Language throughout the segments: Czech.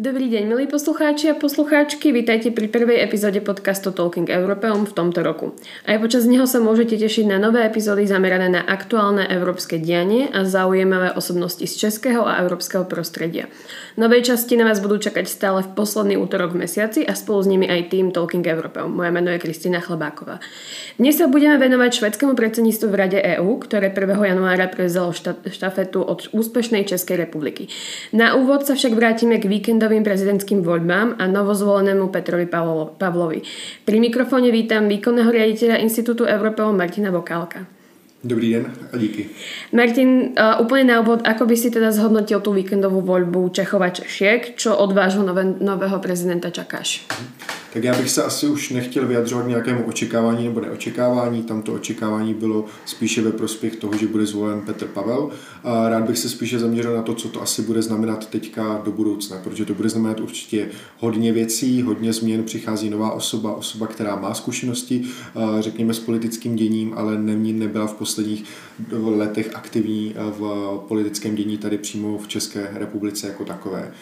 Dobrý deň, milí poslucháči a poslucháčky, vítajte pri prvej epizóde podcastu Talking Europeum v tomto roku. Aj počas neho sa môžete tešiť na nové epizódy zamerané na aktuálne európske dianie a zaujímavé osobnosti z českého a európskeho prostredia. Nové časti na vás budú čakať stále v posledný útorok v mesiaci a spolu s nimi aj tým Talking Europeum. Moje meno je Kristýna Chlebáková. Dnes sa budeme venovať švedskému predsedníctvu v Rade EÚ, ktoré 1. januára prevzalo štafetu od úspešnej Českej republiky. Na úvod sa však vrátime k víkendu novým prezidentským voľbám a novozvolenému Petrovi Pavlovi. Pri mikrofóne vítam výkonného riaditeľa Institutu Európeho Martina Vokálka. Dobrý den a díky. Martin, uh, úplne na úvod, ako by si teda zhodnotil tú víkendovú voľbu Čechova Češiek? Čo od vášho nové, nového prezidenta čakáš? Tak já bych se asi už nechtěl vyjadřovat nějakému očekávání nebo neočekávání. Tam to očekávání bylo spíše ve prospěch toho, že bude zvolen Petr Pavel. A rád bych se spíše zaměřil na to, co to asi bude znamenat teďka do budoucna, protože to bude znamenat určitě hodně věcí, hodně změn. Přichází nová osoba, osoba, která má zkušenosti, řekněme, s politickým děním, ale nebyla v posledních letech aktivní v politickém dění tady přímo v České republice jako takové.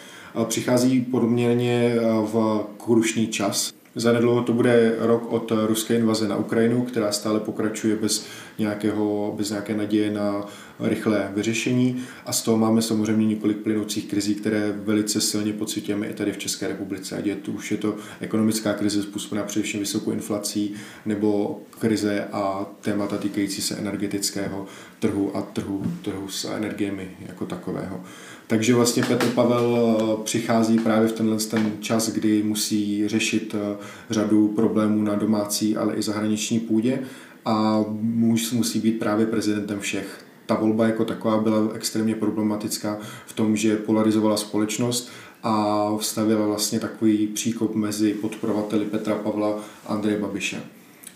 Přichází poměrně v krušný čas. Zanedlouho to bude rok od ruské invaze na Ukrajinu, která stále pokračuje bez, nějakého, bez nějaké naděje na rychlé vyřešení a z toho máme samozřejmě několik plynoucích krizí, které velice silně pocitujeme i tady v České republice. Ať je to, už je to ekonomická krize způsobená především vysokou inflací nebo krize a témata týkající se energetického trhu a trhu, trhu s energiemi jako takového. Takže vlastně Petr Pavel eh, přichází právě v tenhle ten čas, kdy musí řešit eh, řadu problémů na domácí, ale i zahraniční půdě a muž musí být právě prezidentem všech. Ta volba jako taková byla extrémně problematická v tom, že polarizovala společnost a vstavila vlastně takový příkop mezi podporovateli Petra Pavla a Andreje Babiše.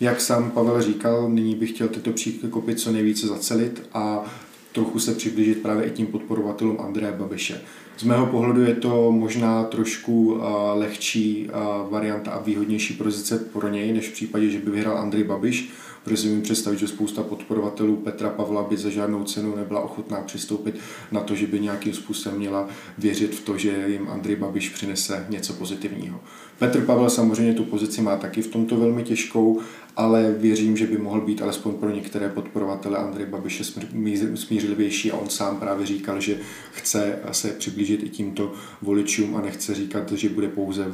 Jak sám Pavel říkal, nyní bych chtěl tyto příkopy co nejvíce zacelit a trochu se přiblížit právě i tím podporovatelům Andreje Babiše. Z mého pohledu je to možná trošku lehčí varianta a výhodnější pozice pro něj, než v případě, že by vyhrál Andrej Babiš, protože si představit, že spousta podporovatelů Petra Pavla by za žádnou cenu nebyla ochotná přistoupit na to, že by nějakým způsobem měla věřit v to, že jim Andrej Babiš přinese něco pozitivního. Petr Pavel samozřejmě tu pozici má taky v tomto velmi těžkou, ale věřím, že by mohl být alespoň pro některé podporovatele Andrej Babiše smířlivější a on sám právě říkal, že chce se přiblížit i tímto voličům a nechce říkat, že bude pouze,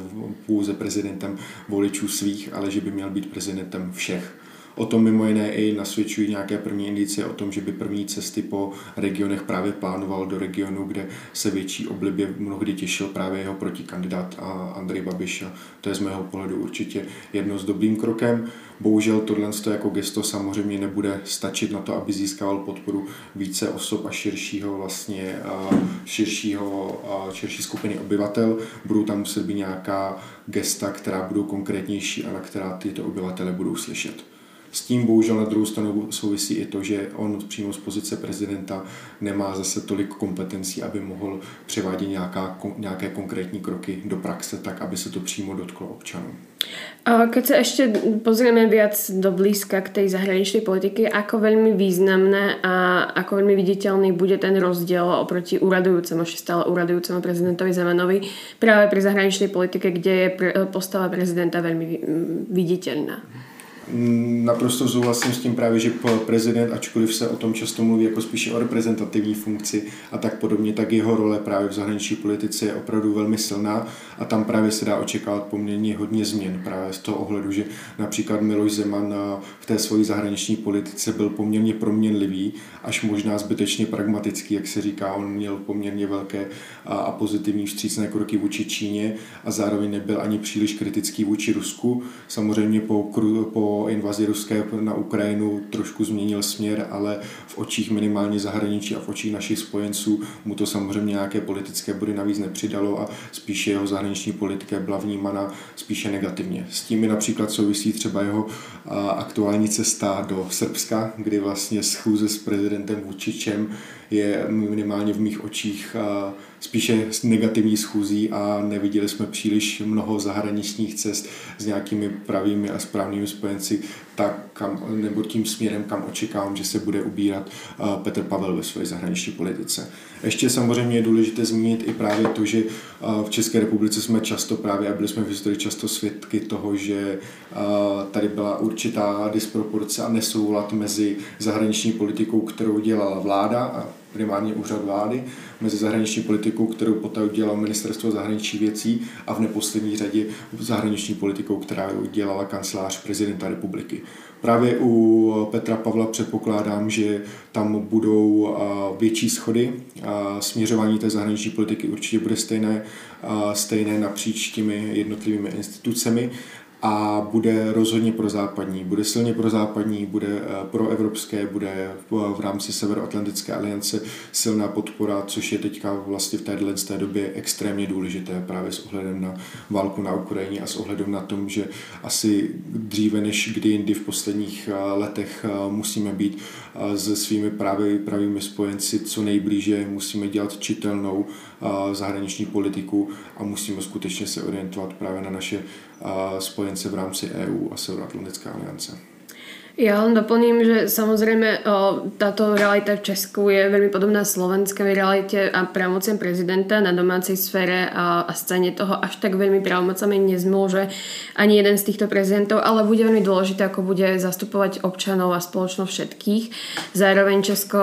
pouze prezidentem voličů svých, ale že by měl být prezidentem všech. O tom mimo jiné i nasvědčují nějaké první indicie o tom, že by první cesty po regionech právě plánoval do regionu, kde se větší oblibě mnohdy těšil právě jeho protikandidát Andrej Babiš. A to je z mého pohledu určitě jedno s dobrým krokem. Bohužel tohle jako gesto samozřejmě nebude stačit na to, aby získal podporu více osob a širšího vlastně širšího, širší skupiny obyvatel. Budou tam muset být nějaká gesta, která budou konkrétnější a na která tyto obyvatele budou slyšet. S tím bohužel na druhou stranu souvisí i to, že on přímo z pozice prezidenta nemá zase tolik kompetencí, aby mohl převádět nějaká, nějaké konkrétní kroky do praxe, tak aby se to přímo dotklo občanů. Keď sa ešte pozrieme viac do blízka k tej zahraničnej politiky, ako veľmi významné a ako veľmi viditeľný bude ten rozdiel oproti uradujúcemu, ešte stále uradujúcemu prezidentovi Zemanovi práve pri zahraničnej politike, kde je postava prezidenta veľmi viditeľná. Naprosto souhlasím s tím právě, že prezident, ačkoliv se o tom často mluví jako spíše o reprezentativní funkci a tak podobně, tak jeho role právě v zahraniční politice je opravdu velmi silná a tam právě se dá očekávat poměrně hodně změn právě z toho ohledu, že například Miloš Zeman v té své zahraniční politice byl poměrně proměnlivý, až možná zbytečně pragmatický, jak se říká, on měl poměrně velké a pozitivní vstřícné kroky vůči Číně a zároveň nebyl ani příliš kritický vůči Rusku. Samozřejmě po, po invazi ruské na Ukrajinu trošku změnil směr, ale v očích minimálně zahraničí a v očích našich spojenců mu to samozřejmě nějaké politické body navíc nepřidalo a spíše jeho zahraniční politika byla vnímána spíše negativně. S tím mi například souvisí třeba jeho aktuální cesta do Srbska, kdy vlastně schůze s prezidentem Vučičem je minimálně v mých očích spíše negativní schůzí a neviděli jsme příliš mnoho zahraničních cest s nějakými pravými a správnými spojenci, tak kam, nebo tím směrem, kam očekávám, že se bude ubírat Petr Pavel ve své zahraniční politice. Ještě samozřejmě je důležité zmínit i právě to, že v České republice jsme často právě, a byli jsme v historii často svědky toho, že tady byla určitá disproporce a nesoulad mezi zahraniční politikou, kterou dělala vláda a primárně úřad vlády, mezi zahraniční politikou, kterou poté udělalo ministerstvo zahraničních věcí a v neposlední řadě zahraniční politikou, která dělala kancelář prezidenta republiky. Právě u Petra Pavla předpokládám, že tam budou větší schody. Směřování té zahraniční politiky určitě bude stejné, stejné napříč těmi jednotlivými institucemi a bude rozhodně pro západní, bude silně pro západní, bude eh, pro evropské, bude v rámci Severoatlantické aliance silná podpora, což je teďka vlastně v téhle té době extrémně důležité právě s ohledem na válku na Ukrajině a s ohledem na tom, že asi dříve než kdy jindy v posledních eh, letech eh, musíme být se svými právě pravými spojenci co nejblíže, musíme dělat čitelnou zahraniční politiku a musíme skutečně se orientovat právě na naše spojence v rámci EU a Severoatlantické aliance. Ja len doplním, že samozrejme táto realita v Česku je veľmi podobná slovenskej realite a právomociam prezidenta na domácej sfére a, a scéne toho až tak veľmi právomocami nezmôže ani jeden z týchto prezidentov, ale bude veľmi dôležité, ako bude zastupovať občanov a spoločnosť všetkých. Zároveň Česko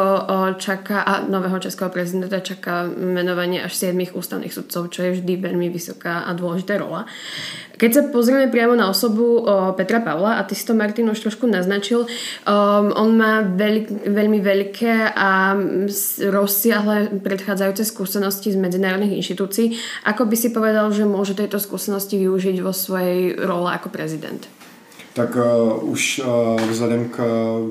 čaká a nového českého prezidenta čaká menovanie až 7 ústavných sudcov, čo je vždy veľmi vysoká a dôležitá rola. Keď sa pozrieme priamo na osobu Petra Pavla, a ty si to Martin už trošku naznačil, um, on má veľ, veľmi veľké a rozsiahle predchádzajúce skúsenosti z medzinárodných inštitúcií. Ako by si povedal, že môže tejto skúsenosti využiť vo svojej role ako prezident? Tak uh, už uh, vzhledem k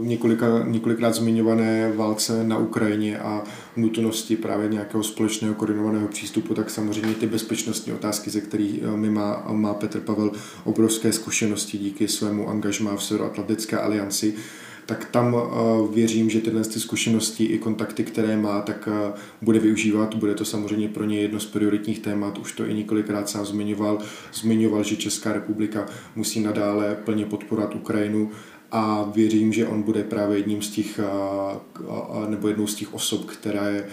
několika, několikrát zmiňované válce na Ukrajině a nutnosti právě nějakého společného koordinovaného přístupu, tak samozřejmě ty bezpečnostní otázky, ze kterých my má, má Petr Pavel obrovské zkušenosti díky svému angažmá v Severoatlantické alianci, uh, tak tam eh, věřím, že tyhle ty zkušenosti i kontakty, které má, tak eh, bude využívat. Bude to samozřejmě pro ně jedno z prioritních témat. Už to i několikrát sám zmiňoval. Zmiňoval, že Česká republika musí nadále plně podporovat Ukrajinu a věřím, že on bude právě jedním z těch, eh, nebo jednou z těch osob, které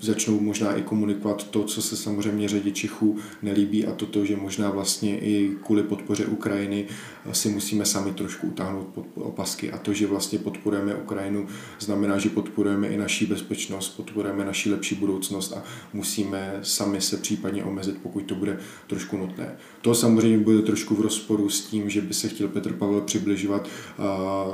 začnou možná i komunikovat to, co se samozřejmě řadě Čechů nelíbí a toto, že možná vlastně i kvůli podpoře Ukrajiny si musíme sami trošku utáhnout opasky a to, že vlastně podporujeme Ukrajinu, znamená, že podporujeme i naší bezpečnost, podporujeme naší lepší budoucnost a musíme sami se případně omezit, pokud to bude trošku nutné. To samozřejmě bude trošku v rozporu s tím, že by se chtěl Petr Pavel přibližovat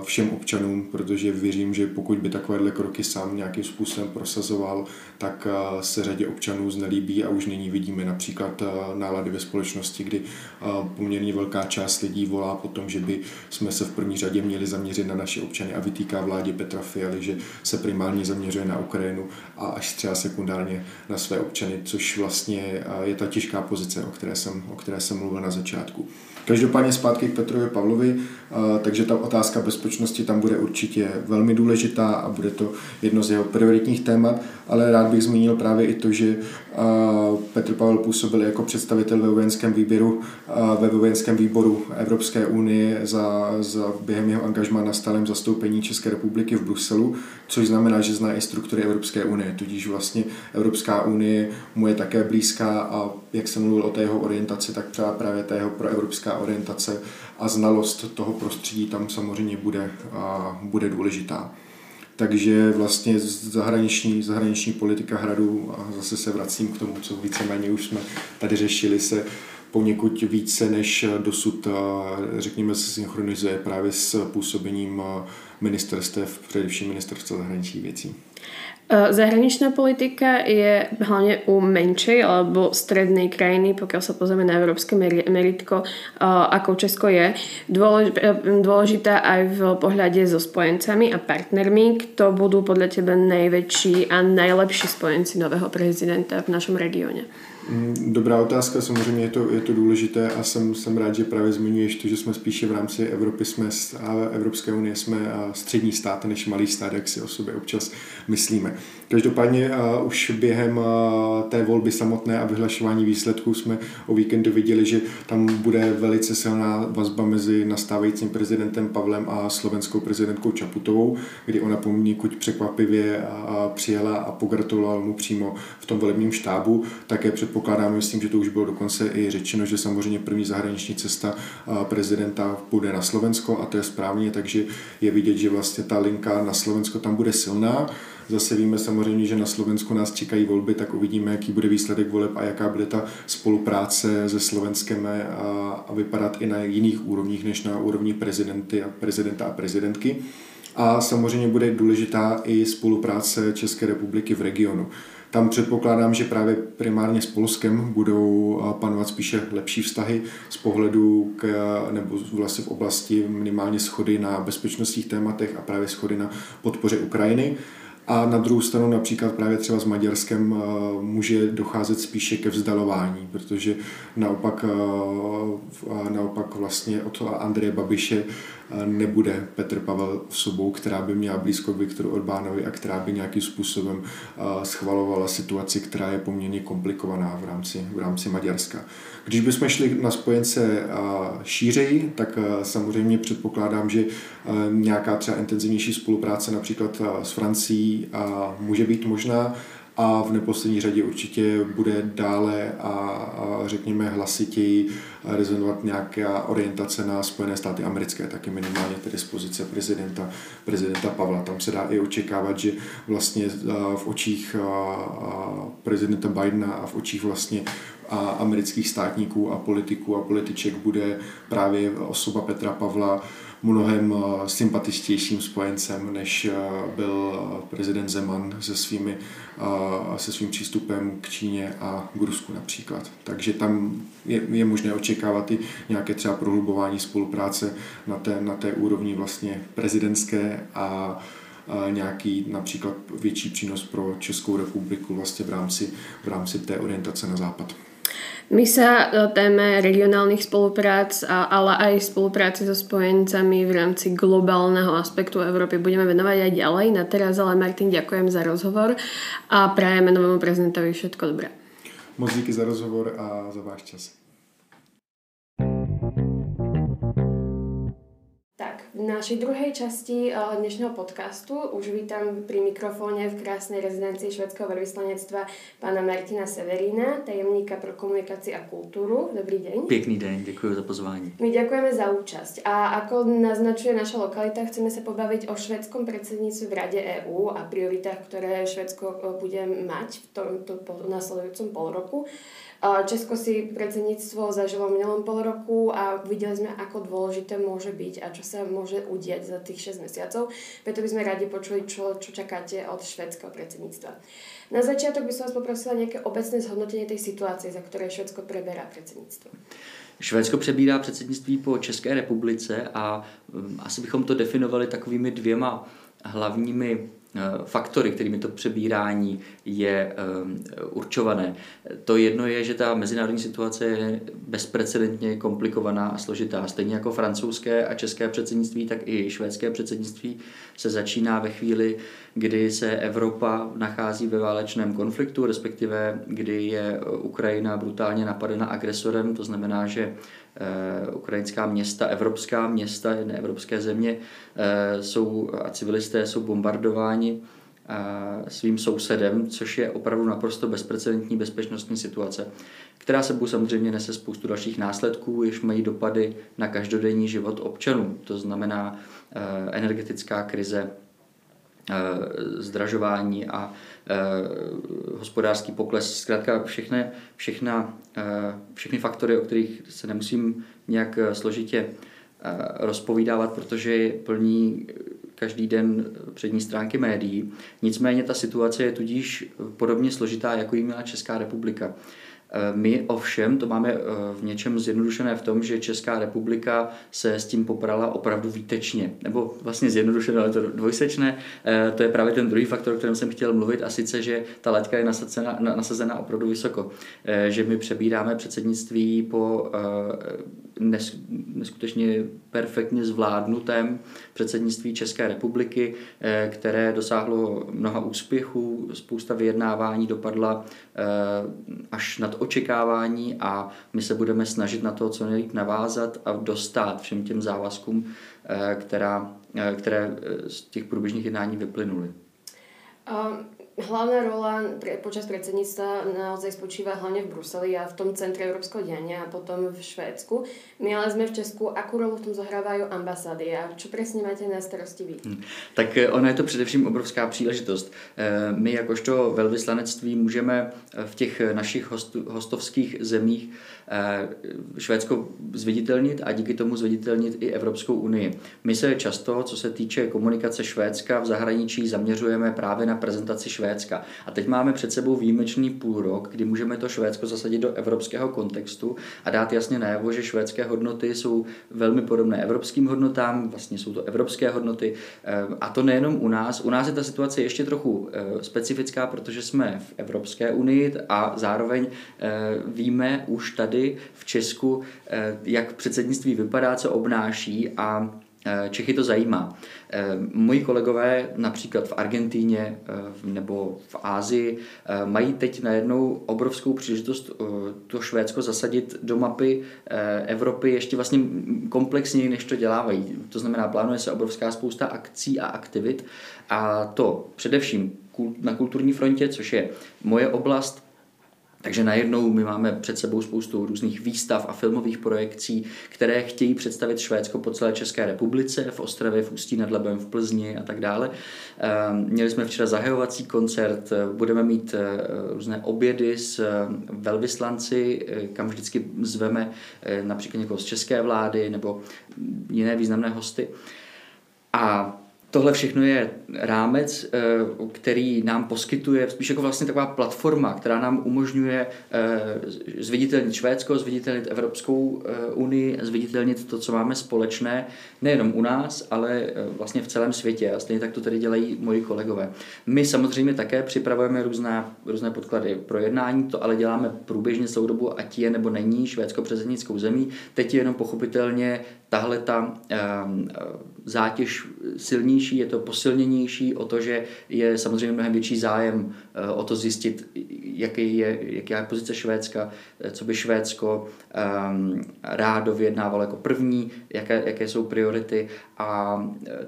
všem občanům, protože věřím, že pokud by takovéhle kroky sám nějakým způsobem prosazoval, tak eh, se řadě občanů znelíbí a už nyní vidíme například eh, nálady ve společnosti, kdy eh, poměrně velká část lidí volá po tom, že by jsme se v první řadě měli zaměřit na naše občany a vytýká vládě Petra Fialy, že se primárně zaměřuje na Ukrajinu a až třeba sekundárně na své občany, což vlastně je ta těžká pozice, o které jsem, o které jsem mluvil na začátku. Každopádně zpátky k Petrovi Pavlovi, takže ta otázka bezpečnosti tam bude určitě velmi důležitá a bude to jedno z jeho prioritních témat, ale rád bych zmínil právě i to, že Petr Pavel působil jako představitel ve vojenském výběru, ve vojenském výboru Evropské unie za, za během jeho angažmá na stálem zastoupení České republiky v Bruselu, což znamená, že zná i struktury Evropské unie, tudíž vlastně Evropská unie mu je také blízká a jak jsem mluvil o té jeho orientaci, tak třeba právě ta jeho proevropská orientace a znalost toho prostředí tam samozřejmě bude, bude důležitá. Takže vlastně zahraniční, zahraniční politika hradu, a zase se vracím k tomu, co víceméně už jsme tady řešili, se poněkud více než dosud, řekněme, se synchronizuje právě s působením ministerstev, především ministerstva zahraničních věcí. E, zahraničná politika je hlavne u menšej alebo strednej krajiny, pokiaľ sa pozrieme na európske meritko, e, ako Česko je, dôležitá aj v pohľade so spojencami a partnermi, kto budú podľa teba najväčší a najlepší spojenci nového prezidenta v našom regióne. Mm, dobrá otázka, samozřejmě je to, je to důležité a jsem, jsem rád, že právě zmiňuješ to, že jsme spíše v rámci Evropy, jsme a Evropské unie jsme střední stát než malý stát, jak si o sobě občas myslíme. Každopádně uh, už během uh, té volby samotné a vyhlašování výsledků jsme o víkendu viděli, že tam bude velice silná vazba mezi nastávajícím prezidentem Pavlem a slovenskou prezidentkou Čaputovou, kdy ona poměrně překvapivě uh, přijela a pogratulovala mu přímo v tom volebním štábu. Také předpokládám, myslím, že to už bylo dokonce i řečeno, že samozřejmě první zahraniční cesta prezidenta bude na Slovensko a to je správně, takže je vidět, že vlastně ta linka na Slovensko tam bude silná. Zase víme samozřejmě, že na Slovensku nás čekají volby, tak uvidíme, jaký bude výsledek voleb a jaká bude ta spolupráce se Slovenskem a, a vypadat i na jiných úrovních než na úrovni prezidenty a prezidenta a prezidentky. A samozřejmě bude důležitá i spolupráce České republiky v regionu. Tam předpokládám, že právě primárně s Polskem budou panovat spíše lepší vztahy z pohledu k, nebo vlastně v oblasti minimálně schody na bezpečnostních tématech a právě schody na podpoře Ukrajiny. A na druhou stranu například právě třeba s Maďarskem eh, může docházet spíše ke vzdalování, protože naopak, eh, naopak vlastně od Andreje Babiše eh, nebude Petr Pavel osobou, která by měla blízko k Viktoru Orbánovi a která by nějakým způsobem schvalovala situaci, která je poměrně komplikovaná v rámci, v rámci Maďarska. Když bychom šli na spojence šířeji, tak samozřejmě předpokládám, že nějaká třeba intenzivnější spolupráce například s Francií může být možná a v neposlední řadě určitě bude dále a, a řekněme hlasitěji rezonovat nějaká orientace na Spojené státy americké, taky minimálně tedy z pozice prezidenta, prezidenta Pavla. Tam se dá i očekávat, že vlastně v očích prezidenta Bidena a v očích vlastně a amerických státníků a politiků a političek bude právě osoba Petra Pavla mnohem eh, sympatičtějším spojencem, než eh, byl eh, prezident Zeman se, svými, se svým přístupem k Číně a k Rusku například. Takže tam je, je možné očekávat i nějaké třeba prohlubování spolupráce na té, na té úrovni vlastně prezidentské a nějaký například větší přínos pro Českou republiku vlastně v rámci, v rámci té orientace na západ. My sa téme regionálnych spoluprác, ale aj spolupráci so spojencami v rámci globálneho aspektu Európy budeme venovať aj ďalej. Na teraz ale Martin ďakujem za rozhovor a prajeme novému prezidentovi všetko dobré. Moc díky za rozhovor a za váš čas. V našej druhej časti eh, dnešného podcastu už vítam pri mikrofóne v krásnej rezidencii švedského veľvyslanectva pána Martina Severína, tajemníka pro komunikaci a kultúru. Dobrý deň. Pěkný den, děkuji za pozvání. My ďakujeme za účasť. A ako naznačuje naša lokalita, chceme sa pobaviť o švedskom predsedníctve v Rade EÚ a prioritách, ktoré Švedsko eh, bude mať v tomto nasledujúcom pol roku. Česko si predsedníctvo zažilo v minulom pol roku a videli sme, ako dôležité môže byť a čo sa môže udiať za tých 6 mesiacov. Preto by sme radi počuli, čo, čo čakáte od švedského predsedníctva. Na začiatok by som vás poprosila nejaké obecné zhodnotenie tej situácie, za ktoré Švedsko preberá predsedníctvo. Švédsko přebírá předsednictví po České republice a um, asi bychom to definovali takovými dvěma hlavními faktory, kterými to přebírání je eh, určované. To jedno je, že ta mezinárodní situace je bezprecedentně komplikovaná a složitá. Stejně jako francouzské a české předsednictví, tak i švédské předsednictví se začíná ve chvíli, kdy se Evropa nachází ve válečném konfliktu, respektive kdy je Ukrajina brutálně napadena agresorem, to znamená, že Eh, ukrajinská města, evropská města, jedné evropské země eh, jsou a civilisté jsou bombardováni eh, svým sousedem, což je opravdu naprosto bezprecedentní bezpečnostní situace, která sebou samozřejmě nese spoustu dalších následků, jež mají dopady na každodenní život občanů. To znamená energetická krize, zdražování a hospodářský pokles. Zkrátka všechny, všechna, všechny faktory, o kterých se nemusím nějak složitě rozpovídávat, protože plní každý den přední stránky médií. Nicméně ta situace je tudíž podobně složitá, jako ji měla Česká republika. My ovšem to máme v něčem zjednodušené v tom, že Česká republika se s tím poprala opravdu výtečně. Nebo vlastně zjednodušené, ale to dvojsečné. To je právě ten druhý faktor, o kterém jsem chtěl mluvit, a sice, že ta laťka je nasazena, nasazena opravdu vysoko. Že my přebíráme předsednictví po neskutečně perfektně zvládnutém předsednictví České republiky, eh, které dosáhlo mnoha úspěchů, spousta vyjednávání dopadla eh, až nad očekávání a my se budeme snažit na to co nejlíp navázat a dostat všem těm závazkům, eh, která, které z těch průběžných jednání vyplynuly. Hlavná rola pre, počas predsedníctva naozaj spočíva hlavne v Bruseli a v tom centre európskeho diania a potom v Švédsku. My ale sme v Česku, akú rolu v tom zahrávajú ambasády a čo presne máte na starosti vy? Hmm. Tak eh, ona je to především obrovská příležitost. Eh, my jakožto velvyslanectví můžeme eh, v těch našich hostovských zemích Švédsko zviditelnit a díky tomu zviditelnit i Evropskou unii. My se často, co se týče komunikace Švédska v zahraničí, zaměřujeme právě na prezentaci Švédska Švédska. A teď máme před sebou výjimečný půl rok, kdy můžeme to Švédsko zasadit do evropského kontextu a dát jasně najevo, že švédské hodnoty jsou velmi podobné evropským hodnotám, vlastně jsou to evropské hodnoty. Eh, a to nejenom u nás. U nás je ta situace ještě trochu eh, specifická, protože jsme v Evropské unii a zároveň eh, víme už tady v Česku, jak předsednictví vypadá, co obnáší a Čechy to zajímá. Eh, moji kolegové například v Argentíně eh, nebo v Ázii mají teď najednou obrovskou příležitost to Švédsko zasadit do mapy Evropy ještě vlastně komplexněji, než to dělávají. To znamená, plánuje se obrovská spousta akcí a aktivit a to především na kulturní frontě, což je moje oblast, takže najednou my máme před sebou spoustu různých výstav a filmových projekcí, které chtějí představit Švédsko po celé České republice, v Ostravě, v Ústí nad Labem, v Plzni a tak dále. Ehm, měli jsme včera zahajovací koncert, budeme mít eh, různé obědy s eh, velvyslanci, eh, kam vždycky zveme například někoho z české vlády nebo jiné významné hosty. A Tohle všechno je rámec, eh, který nám poskytuje, spíš jako vlastně taková platforma, která nám umožňuje eh, zviditelnit Švédsko, zviditelnit Evropskou eh, unii, zviditelnit to, co máme společné, nejenom u nás, ale vlastně v celém světě. A stejně tak to tady dělají moji kolegové. My samozřejmě také připravujeme různé, různé podklady pro jednání, to ale děláme průběžně celou dobu, ať je nebo není Švédsko předsednickou zemí. Teď je jenom pochopitelně tahle ta um, zátěž silnější, je to posilněnější o to, že je samozřejmě mnohem větší zájem uh, o to zjistit, jaký je, jaká je pozice Švédska, eh, co by Švédsko rádo vyjednávalo jako první, jaké, jaké jsou priority a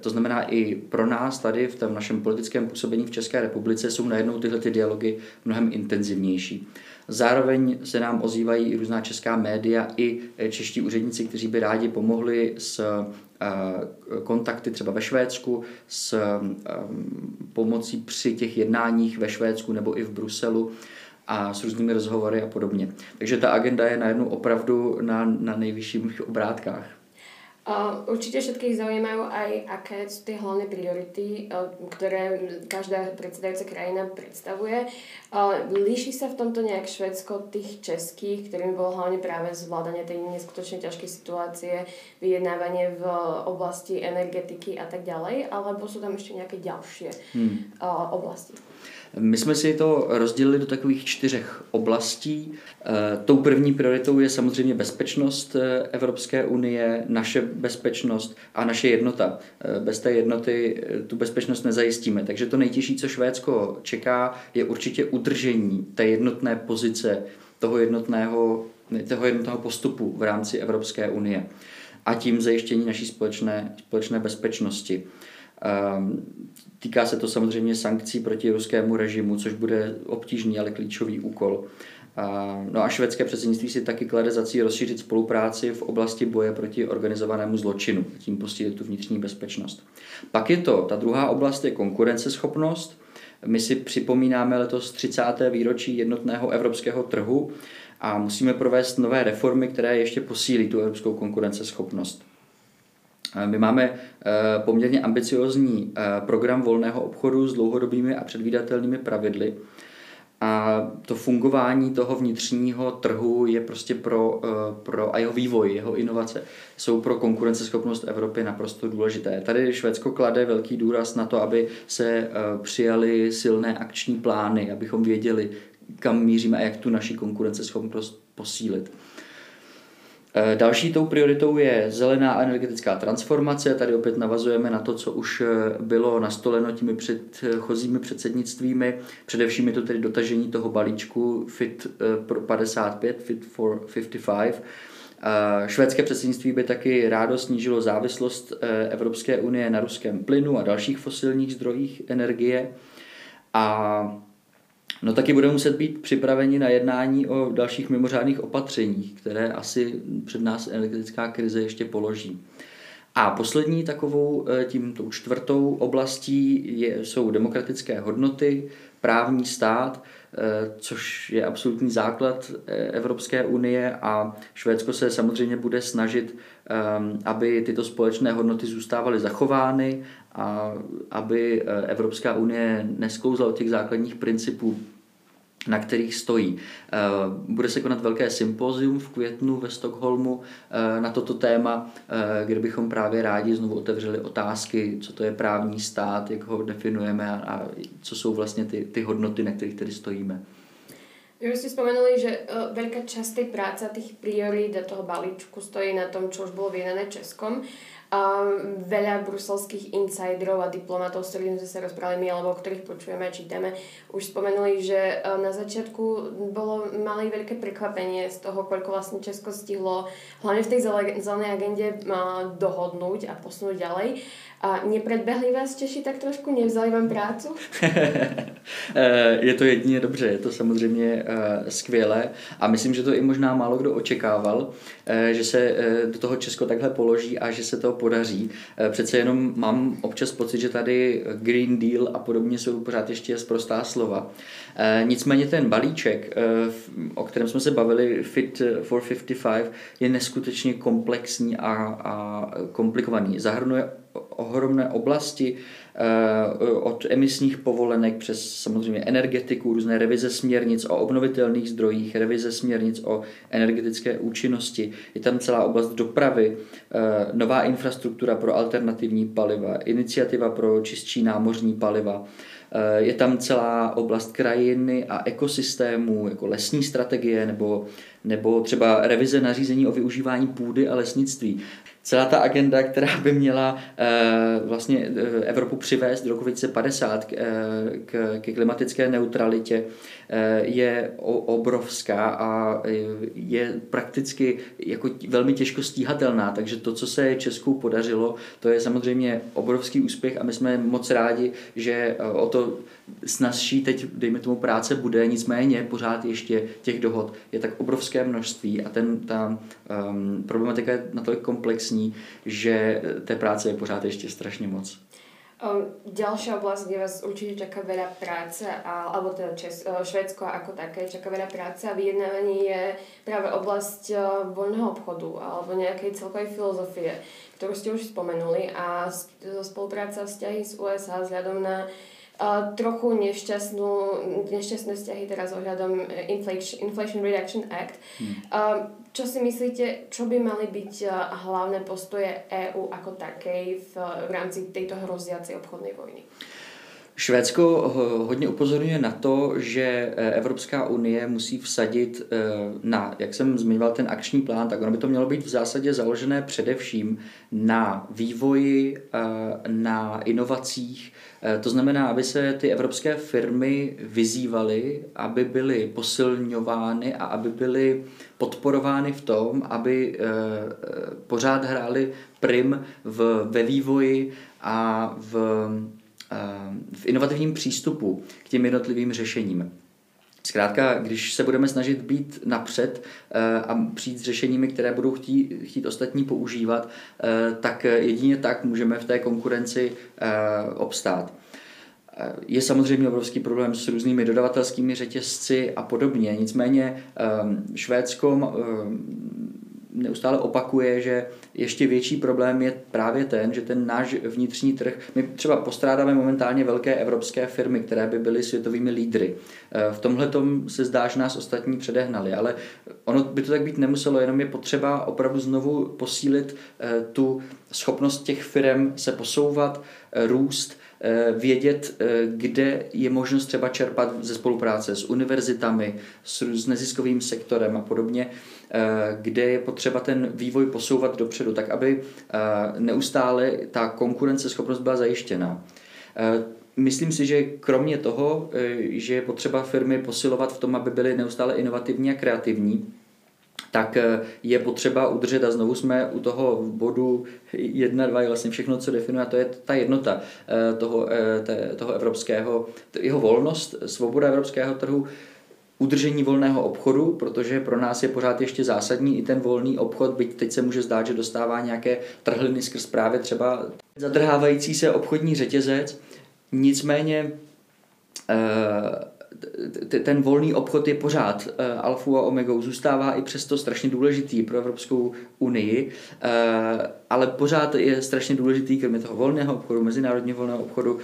to znamená i pro nás tady v tom našem politickém působení v České republice jsou najednou tyhle ty dialogy mnohem intenzivnější. Zároveň se nám ozývají i různá česká média i čeští úředníci, kteří by rádi pomohli s eh, kontakty třeba ve Švédsku, s eh, pomocí při těch jednáních ve Švédsku nebo i v Bruselu a s různými rozhovory a podobně. Takže ta agenda je najednou opravdu na, na nejvyšších obrátkách. Určite všetkých zaujímajú aj, aké sú tie hlavné priority, ktoré každá predsedajúca krajina predstavuje. Líši sa v tomto nejak Švedsko tých českých, ktorým bolo hlavne práve zvládanie tej neskutočne ťažkej situácie, vyjednávanie v oblasti energetiky a tak ďalej, alebo sú tam ešte nejaké ďalšie hmm. oblasti? My jsme si to rozdělili do takových čtyřech oblastí. Eh, tou první prioritou je samozřejmě bezpečnost eh, Evropské unie, naše bezpečnost a naše jednota. Eh, bez té jednoty tu bezpečnost nezajistíme. Takže to nejtěžší, co Švédsko čeká, je určitě udržení té jednotné pozice, toho jednotného, toho jednotného postupu v rámci Evropské unie a tím zajištění naší společné, společné bezpečnosti. Ehm, týká se to samozřejmě sankcí proti ruskému režimu, což bude obtížný, ale klíčový úkol. No a švédské předsednictví si taky klade za cíl rozšířit spolupráci v oblasti boje proti organizovanému zločinu, tím posílit tu vnitřní bezpečnost. Pak je to, ta druhá oblast je konkurenceschopnost. My si připomínáme letos 30. výročí jednotného evropského trhu a musíme provést nové reformy, které ještě posílí tu evropskou konkurenceschopnost. My máme eh, poměrně ambiciozní eh, program volného obchodu s dlouhodobými a předvídatelnými pravidly. a to fungování toho vnitřního trhu je prostě pro, eh, pro a jeho vývoj, jeho inovace jsou pro konkurenceschopnost Evropy naprosto důležité. Tady Švédsko klade velký důraz na to, aby se přijali silné akční plány, abychom věděli, kam míříme a jak tu naši konkurenceschopnost posílit. Eh, další tou prioritou je zelená energetická transformace. Tady opět navazujeme na to, co už eh, bylo nastoleno těmi předchozími předsednictvími. Především je to tedy dotažení toho balíčku Fit eh, pro 55, Fit for 55. Švédské předsednictví by taky rádo snížilo závislost Evropské unie na ruském plynu a dalších fosilních zdrojích energie. A No taky budeme muset být připraveni na jednání o dalších mimořádných opatřeních, které asi před nás energetická krize ještě položí. A poslední takovou, eh, tím tou čtvrtou oblastí je, jsou demokratické hodnoty, právní stát, eh, což je absolutní základ eh, Evropské unie a Švédsko se samozřejmě bude snažit, aby tyto společné hodnoty zůstávaly zachovány a aby Evropská unie nesklouzla od těch základních principů na kterých stojí. Eh, bude se konat velké sympozium v květnu ve Stockholmu eh, na toto téma, eh, kde bychom právě rádi znovu otevřeli otázky, co to je právní stát, jak ho definujeme a co jsou vlastně ty, ty hodnoty, na kterých tedy stojíme. Vy ste spomenuli, že uh, veľká časť tej práce a tých priorít a toho balíčku stojí na tom, čo už bolo vydané Českom. A veľa bruselských insiderov a diplomatov, s ktorými sme sa rozprávali my, alebo o ktorých počujeme a čítame, už spomenuli, že na začiatku bolo, mali veľké prekvapenie z toho, koľko vlastne Česko stihlo hlavne v tej zelenej agende dohodnúť a posunúť ďalej. A nepredbehli vás Češi tak trošku? Nevzali vám prácu? Eh, je to jedině dobře, je to samozřejmě eh, skvělé a myslím, že to i možná málo kdo očekával, eh, že se do toho Česko takhle položí a že se to podaří. Přece jenom mám občas pocit, že tady Green Deal a podobně jsou pořád ještě zprostá slova. Nicméně ten balíček, o kterém jsme se bavili, Fit for 55, je neskutečně komplexní a, a komplikovaný. Zahrnuje ohromné oblasti, eh, od emisních povolenek přes samozřejmě energetiku, různé revize směrnic o obnovitelných zdrojích, revize směrnic o energetické účinnosti. Je tam celá oblast dopravy, eh, nová infrastruktura pro alternativní paliva, iniciativa pro čistší námořní paliva. Eh, je tam celá oblast krajiny a ekosystémů, jako lesní strategie nebo, nebo třeba revize nařízení o využívání půdy a lesnictví celá ta agenda, která by měla eh, vlastně eh, Evropu přivést do roku 2050 eh, k, k klimatické neutralitě, je obrovská a je prakticky jako velmi těžko stíhatelná. Takže to, co se Česku podařilo, to je samozřejmě obrovský úspěch a my jsme moc rádi, že o to snazší teď, dejme tomu, práce bude, nicméně pořád ještě těch dohod je tak obrovské množství a ten, ta um, problematika je natolik komplexní, že té práce je pořád ještě strašně moc. Ďalšia oblasť, kde vás určite čaká veľa práce, alebo teda Čes, Švédsko ako také čaká veľa práce a vyjednávanie je práve oblasť voľného obchodu alebo nejakej celkovej filozofie, ktorú ste už spomenuli a spolupráca vzťahy s USA vzhľadom na Uh, trochu nešťastnú, nešťastné vzťahy teraz ohľadom e, Inflation, Inflation Reduction Act. Hmm. Čo si myslíte, čo by mali byť uh, hlavné postoje EÚ ako takej v, v rámci tejto hroziacej obchodnej vojny? Švédsko hodně upozorňuje na to, že e, Evropská unie musí vsadit e, na, jak jsem zmiňoval, ten akční plán, tak ono by to mělo být v zásadě založené především na vývoji, na inovacích, Eh, to znamená, aby se ty evropské firmy vyzývaly, aby byly posilňovány a aby byly podporovány v tom, aby eh, eh, pořád hrály prim v, ve vývoji a v, v inovativním přístupu k těm jednotlivým řešením. Zkrátka, když se budeme snažit být napřed a přijít s řešeními, které budou chtít, chtít ostatní používat, tak jedině tak můžeme v té konkurenci obstát. Je samozřejmě obrovský problém s různými dodavatelskými řetězci a podobně. Nicméně Švédsko neustále opakuje, že ještě větší problém je právě ten, že ten náš vnitřní trh, my třeba postrádáme momentálně velké evropské firmy, které by byly světovými lídry. Eh, v tomhle se zdá, že nás ostatní předehnali, ale ono by to tak být nemuselo, jenom je potřeba opravdu znovu posílit eh, tu schopnost těch firm se posouvat, růst, vědět, kde je možnost třeba čerpat ze spolupráce s univerzitami, s neziskovým sektorem a podobně, Eh, kde je potřeba ten vývoj posouvat dopředu, tak aby eh, neustále ta konkurenceschopnost byla zajištěna. Eh, myslím si, že kromě toho, že je potřeba firmy posilovat v tom, aby byly neustále inovativní a kreativní, tak je potřeba udržet a znovu jsme u toho bodu 1, 2, vlastně všechno, co definuje, a to je ta jednota toho, toho evropského, jeho volnost, svoboda evropského trhu, udržení volného obchodu, protože pro nás je pořád ještě zásadní i ten volný obchod, byť teď se může zdát, že dostává nějaké trhliny skrz právě třeba zadrhávající se obchodní řetězec. Nicméně eh, ten volný obchod je pořád uh, alfou a omegou, zůstává i přesto strašně důležitý pro Evropskou unii, uh, ale pořád je strašně důležitý, kromě toho volného obchodu, mezinárodního volného obchodu, uh,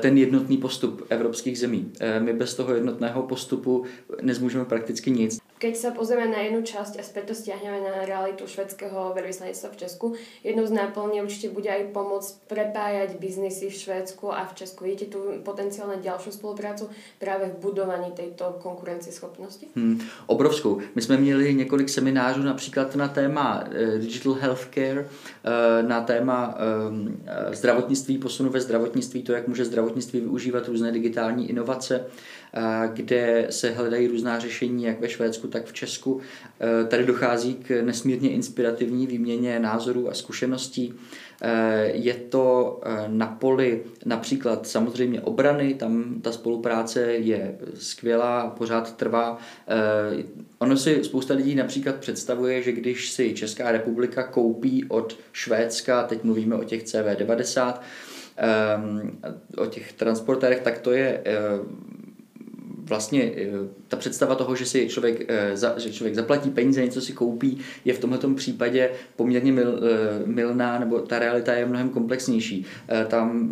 ten jednotný postup evropských zemí. My bez toho jednotného postupu nezmůžeme prakticky nic. Keď sa pozrieme na jednu časť a späť to stiahneme na realitu švedského veľvyslanectva v Česku, jednou z náplní určite bude aj pomoc prepájať biznisy v Švédsku a v Česku. Vidíte tu potenciálne ďalšiu spoluprácu práve v budování této konkurenceschopnosti? Hmm, obrovskou. My jsme měli několik seminářů například na téma uh, digital healthcare, uh, na téma um, zdravotnictví, posunu ve zdravotnictví, to, jak může zdravotnictví využívat různé digitální inovace kde se hledají různá řešení jak ve Švédsku, tak v Česku. Tady dochází k nesmírně inspirativní výměně názorů a zkušeností. Je to na poli například samozřejmě obrany, tam ta spolupráce je skvělá, pořád trvá. Ono si spousta lidí například představuje, že když si Česká republika koupí od Švédska, teď mluvíme o těch CV90, o těch transportérech, tak to je vlastně eh, ta představa toho, že si člověk, eh, že člověk zaplatí peníze, něco si koupí, je v tomto případě poměrně mil, eh, milná, nebo ta realita je mnohem komplexnější. Tam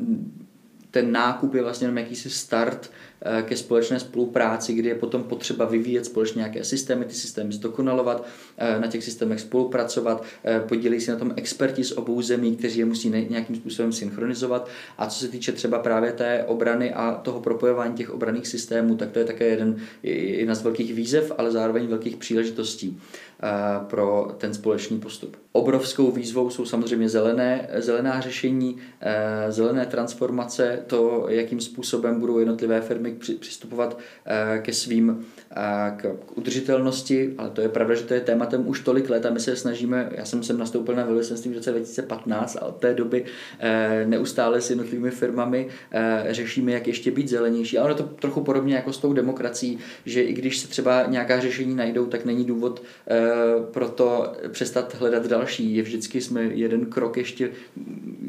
ten nákup je vlastně jenom jakýsi start ke společné spolupráci, kdy je potom potřeba vyvíjet společně nějaké systémy, ty systémy zdokonalovat, eh, na těch systémech spolupracovat, eh, podílí se na tom experti z obou zemí, kteří je musí nějakým způsobem synchronizovat. A co se týče třeba právě té obrany a toho propojování těch obraných systémů, tak to je také jeden, jedna z velkých výzev, ale zároveň velkých příležitostí pro ten společný postup. Obrovskou výzvou jsou samozřejmě zelené, zelená řešení, zelené transformace, to, jakým způsobem budou jednotlivé firmy přistupovat eh, ke svým eh, k, udržitelnosti, ale to je pravda, že to je tématem už tolik let a my se snažíme, já jsem sem nastoupil na velvyslanství v roce 2015 a od té doby eh, neustále s jednotlivými firmami řešíme, jak ještě být zelenější. Ale ono to trochu podobně jako s tou demokracií, že i když se třeba nějaká řešení najdou, tak není důvod pro to přestat hledat další. Je vždycky jsme jeden krok ještě,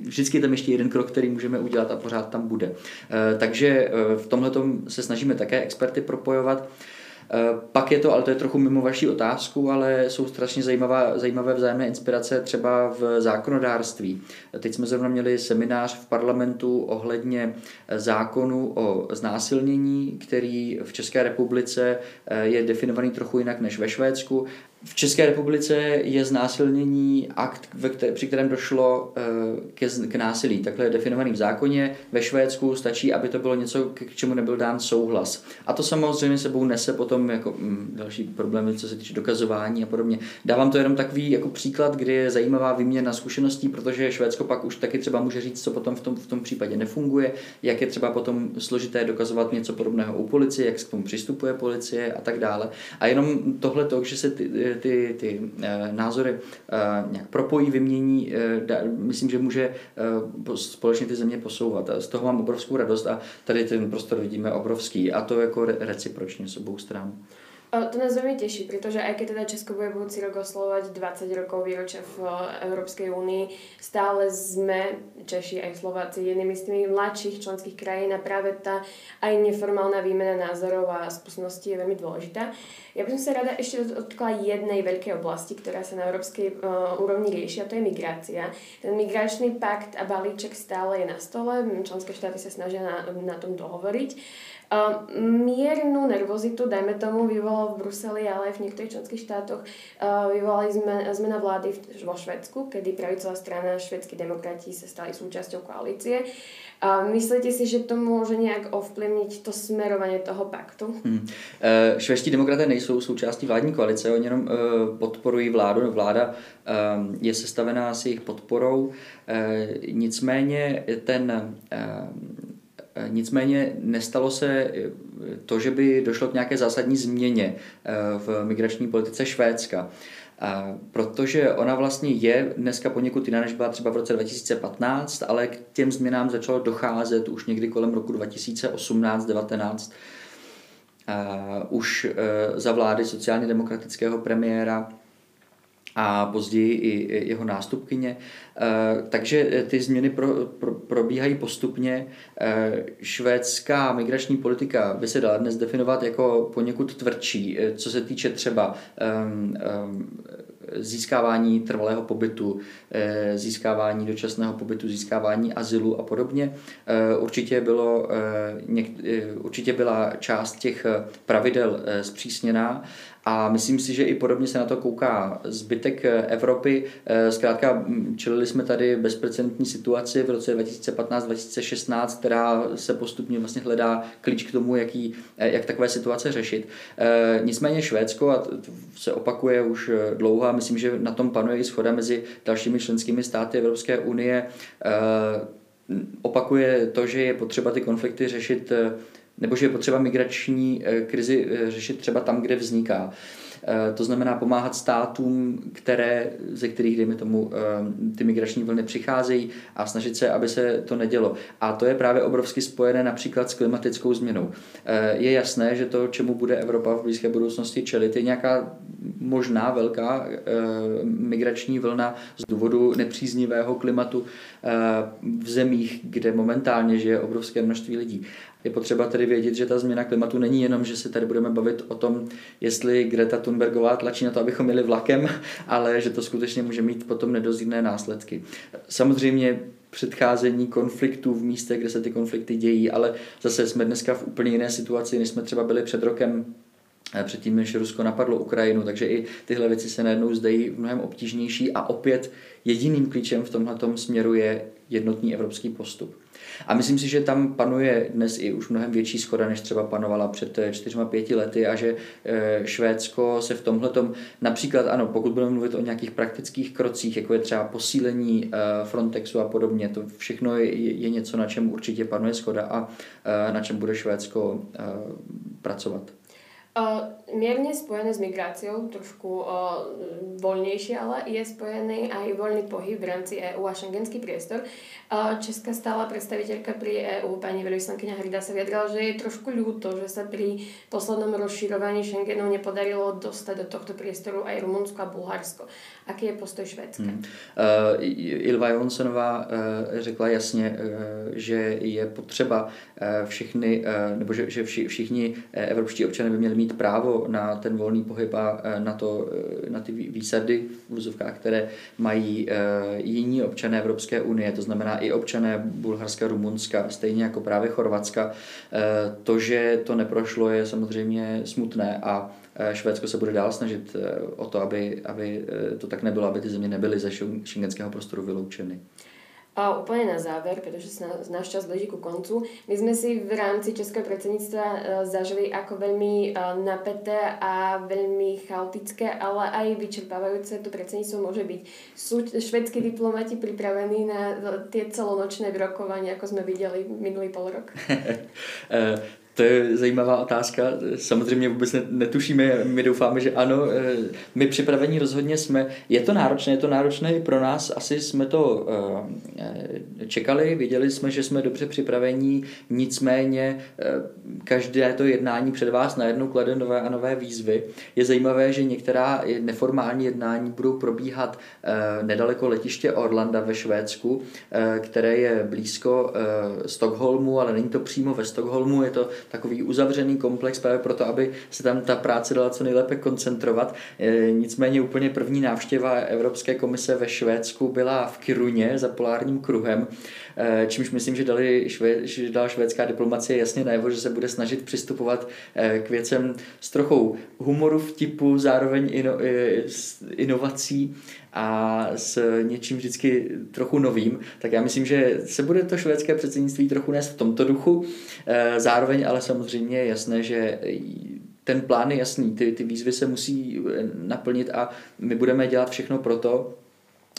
vždycky tam ještě jeden krok, který můžeme udělat a pořád tam bude. Takže v tomhle se snažíme také experty propojovat. Eh, pak je to, ale to je trochu mimo vaší otázku, ale jsou strašně zajímavá, zajímavé vzájemné inspirace třeba v zákonodárství. Teď jsme zrovna měli seminář v parlamentu ohledně zákonu o znásilnění, který v České republice eh, je definovaný trochu jinak než ve Švédsku v České republice je znásilnění akt, při kterém došlo k násilí. Takhle je definovaný v zákoně. Ve Švédsku stačí, aby to bylo něco, k čemu nebyl dán souhlas. A to samozřejmě sebou nese potom jako mm, další problémy, co se týče dokazování a podobně. Dávám to jenom takový jako příklad, kdy je zajímavá výměna zkušeností, protože Švédsko pak už taky třeba může říct, co potom v tom, v tom případě nefunguje, jak je třeba potom složité dokazovat něco podobného u policie, jak k tomu přistupuje policie a tak dále. A jenom tohle to, že se ty, ty, ty eh, názory eh, nějak propojí, vymění, eh, myslím, že může společně ty země posouvat. A z toho mám obrovskou radost a tady ten prostor vidíme obrovský a to jako recipročně s obou stran. O, to nás veľmi teší, pretože aj keď teda Česko bude budúci rok oslovať 20 rokov výročia v Európskej únii, stále sme, Češi aj Slováci, jednými z tých mladších členských krajín a práve tá aj neformálna výmena názorov a skúseností je veľmi dôležitá. Ja by som sa rada ešte dotkla jednej veľkej oblasti, ktorá sa na európskej uh, úrovni rieši a to je migrácia. Ten migračný pakt a balíček stále je na stole, členské štáty sa snažia na, na tom dohovoriť. Uh, miernu nervozitu, dajme tomu, vyvolal v Bruseli, ale aj v niektorých členských štátoch uh, vyvolali sme, zmena vlády vo Švedsku, kedy pravicová strana švedskí demokrati sa stali súčasťou koalície. A myslíte si, že to může nějak ovplyvnit to smerování toho paktu? Hmm. Švédští demokraté nejsou součástí vládní koalice, oni jenom uh, podporují vládu. Vláda uh, je sestavená s jejich podporou. Uh, nicméně ten Eh, nicméně nestalo se eh, to, že by došlo k nějaké zásadní změně eh, v migrační politice Švédska. Protože ona vlastně je dneska poněkud jiná, než byla třeba v roce 2015, ale k těm změnám začalo docházet už někdy kolem roku 2018-19. Už za vlády sociálně demokratického premiéra a později i jeho nástupkyně. Eh, takže ty změny pro, pro, probíhají postupně. Eh, švédská migrační politika by se dala dnes definovat jako poněkud tvrdší, co se týče třeba získávání trvalého pobytu, získávání dočasného pobytu, získávání azylu a podobně. Určitě, bylo, určitě byla část těch pravidel zpřísněná a myslím si, že i podobně se na to kouká zbytek Evropy. Zkrátka čelili jsme tady bezprecedentní situaci v roce 2015-2016, která se postupně vlastně hledá klíč k tomu, jaký, jak takové situace řešit. Nicméně Švédsko, a se opakuje už dlouho, a myslím, že na tom panuje i schoda mezi dalšími členskými státy Evropské unie, opakuje to, že je potřeba ty konflikty řešit nebo že je potřeba migrační eh, krizi eh, řešit třeba tam, kde vzniká. Eh, to znamená pomáhat státům, které, ze kterých, dejme tomu, ty migrační vlny přicházejí a snažit se, aby se to nedělo. A to je právě obrovsky spojené například s klimatickou změnou. Je jasné, že to, čemu bude Evropa v blízké budoucnosti čelit, je nějaká možná velká migrační vlna z důvodu nepříznivého klimatu v zemích, kde momentálně žije obrovské množství lidí. Je potřeba tedy vědět, že ta změna klimatu není jenom, že se tady budeme bavit o tom, jestli Greta Thunbergová tlačí na to, abychom jeli vlakem, ale že to skutečně může mít potom nedozírné následky. Samozřejmě předcházení konfliktů v místech, kde se ty konflikty dějí, ale zase jsme dneska v úplně jiné situaci, než jsme třeba byli před rokem předtím, než Rusko napadlo Ukrajinu, takže i tyhle věci se najednou zdají mnohem obtížnější a opět jediným klíčem v tomhle směru je jednotný evropský postup. A myslím si, že tam panuje dnes i už mnohem větší schoda, než třeba panovala před eh, čtyřma pěti lety a že eh, Švédsko se v tomhle například, ano, pokud budeme mluvit o nějakých praktických krocích, jako je třeba posílení eh, Frontexu a podobně, to všechno je, je něco, na čem určitě panuje schoda a na čem bude Švédsko pracovat. Mierne spojené s migráciou, trošku uh, voľnejšie, ale je spojený aj voľný pohyb v rámci EÚ a šengenský priestor. Uh, česká stála predstaviteľka pri EÚ, pani veľvyslankyňa Hrida, sa vyjadrala, že je trošku ľúto, že sa pri poslednom rozširovaní Schengenu nepodarilo dostať do tohto priestoru aj Rumunsko a Bulharsko. Aký je postoj Švédska? Hmm. Uh, Ilva Jonsenová uh, řekla jasně, uh, že je potřeba uh, všechny, uh, nebo že, že vši, všichni evropští občané by měli právo na ten volný pohyb a e, na, to, e, na ty výsady v úzovkách, které mají e, jiní občané Evropské unie, to znamená i občané Bulharska, Rumunska, stejně jako právě Chorvatska. To, že to neprošlo, je samozřejmě smutné a Švédsko se bude dál snažit o to, aby, aby to tak nebylo, aby ty země nebyly ze šengenského prostoru vyloučeny. A úplne na záver, pretože sa náš čas blíži ku koncu, my sme si v rámci Českého predsedníctva e, zažili ako veľmi e, napäté a veľmi chaotické, ale aj vyčerpávajúce to predsedníctvo môže byť. Sú švedskí diplomati pripravení na tie celonočné rokovania, ako sme videli minulý pol rok? To je zajímavá otázka. Samozřejmě vůbec netušíme, my doufáme, že ano. Eh, my připravení rozhodně jsme. Je to náročné, je to náročné i pro nás. Asi jsme to eh, čekali, věděli jsme, že jsme dobře připravení, nicméně eh, každé to jednání před vás najednou klade nové a nové výzvy. Je zajímavé, že některá neformální jednání budou probíhat nedaleko letiště Orlanda ve Švédsku, které je blízko Stockholmu, ale není to přímo ve Stockholmu, je to takový uzavřený komplex právě proto, aby se tam ta práce dala co nejlépe koncentrovat. E, nicméně úplně první návštěva Evropské komise ve Švédsku byla v Kiruně za polárním kruhem, čímž myslím, že, dali švé, že dala švédská diplomacie jasně najevo, že se bude snažit přistupovat e, k věcem s trochou humoru, vtipu, zároveň ino, inovací a s něčím vždycky trochu novým, tak já myslím, že se bude to švédské předsednictví trochu nést v tomto duchu. Eh, zároveň ale samozřejmě je jasné, že ten plán je jasný, ty, ty výzvy se musí eh, naplnit a my budeme dělat všechno pro to,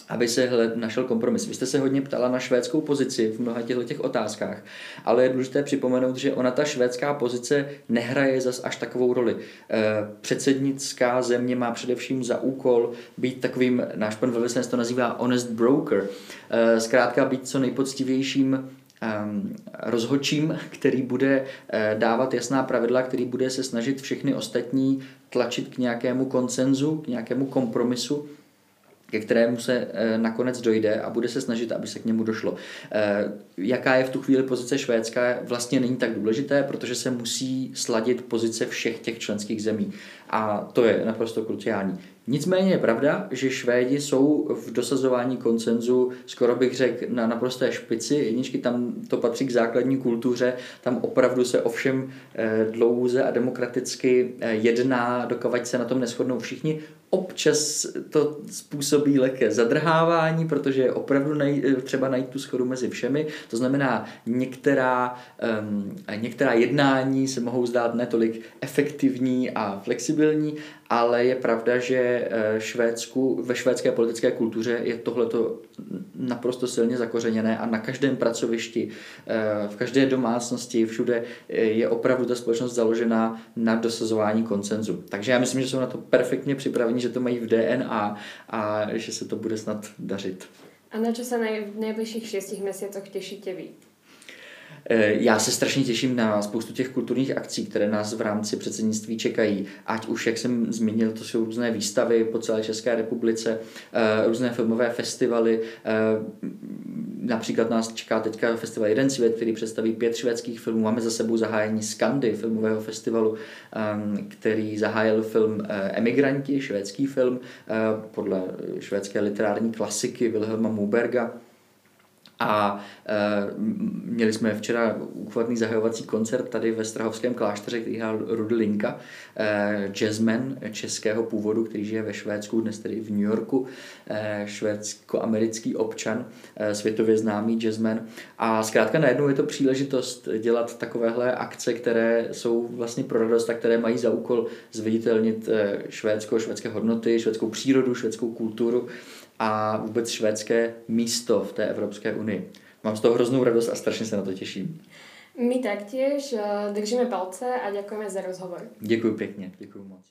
aby se hled, našel kompromis. Vy jste se hodně ptala na švédskou pozici v mnoha těchto těch otázkách, ale je důležité připomenout, že ona ta švédská pozice nehraje zas až takovou roli. Eh, předsednická země má především za úkol být takovým, náš pan velvyslanec to nazývá honest broker, eh, zkrátka být co nejpoctivějším ehm, rozhodčím, který bude eh, dávat jasná pravidla, který bude se snažit všechny ostatní tlačit k nějakému koncenzu, k nějakému kompromisu, ke kterému se eh, nakonec dojde a bude se snažit, aby se k němu došlo. Eh, jaká je v tu chvíli pozice Švédska, vlastně není tak důležité, protože se musí sladit pozice všech těch členských zemí. A to je naprosto kruciální. Nicméně je pravda, že Švédi jsou v dosazování koncenzu, skoro bych řekl, na naprosté špici. Jedničky tam to patří k základní kultuře, tam opravdu se ovšem eh, dlouze a demokraticky jedná, dokavať se na tom neschodnou všichni. Občas to způsobí lehké zadrhávání, protože je opravdu nej, třeba najít tu schodu mezi všemi. To znamená, některá, um, některá jednání se mohou zdát netolik efektivní a flexibilní, ale je pravda, že eh, Švédsku, ve švédské politické kultuře je tohleto naprosto silně zakořeněné a na každém pracovišti, eh, v každé domácnosti, všude eh, je opravdu ta společnost založená na dosazování koncenzu. Takže já myslím, že jsou na to perfektně připraveni, že to mají v DNA a že se to bude snad dařit. A na čo se v nejbližších šestich měsících těšíte vy? Eh, já se strašně těším na spoustu těch kulturních akcí, které nás v rámci předsednictví čekají. Ať už, jak jsem zmínil, to jsou různé výstavy po celé České republice, eh, různé filmové festivaly. Eh, například nás čeká teďka festival Jeden svět, který představí pět švédských filmů. Máme za sebou zahájení Skandy, filmového festivalu, který zahájil film Emigranti, švédský film podle švédské literární klasiky Wilhelma Muberga. A e, měli jsme včera úchvatný zahajovací koncert tady ve Strahovském klášteře, který hrál Rudy Linka, e, jazzman českého původu, který žije ve Švédsku, dnes tedy v New Yorku, e, švédsko-americký občan, e, světově známý jazzman. A zkrátka najednou je to příležitost dělat takovéhle akce, které jsou vlastně pro radost a které mají za úkol zviditelnit e, Švédsko, švédské hodnoty, švédskou přírodu, švédskou kulturu a vůbec švédské místo v té Evropské unii. Mám z toho hroznou radost a strašně se na to těším. My taktiež eh, držíme palce a děkujeme za rozhovor. Děkuji pěkně, děkuji moc.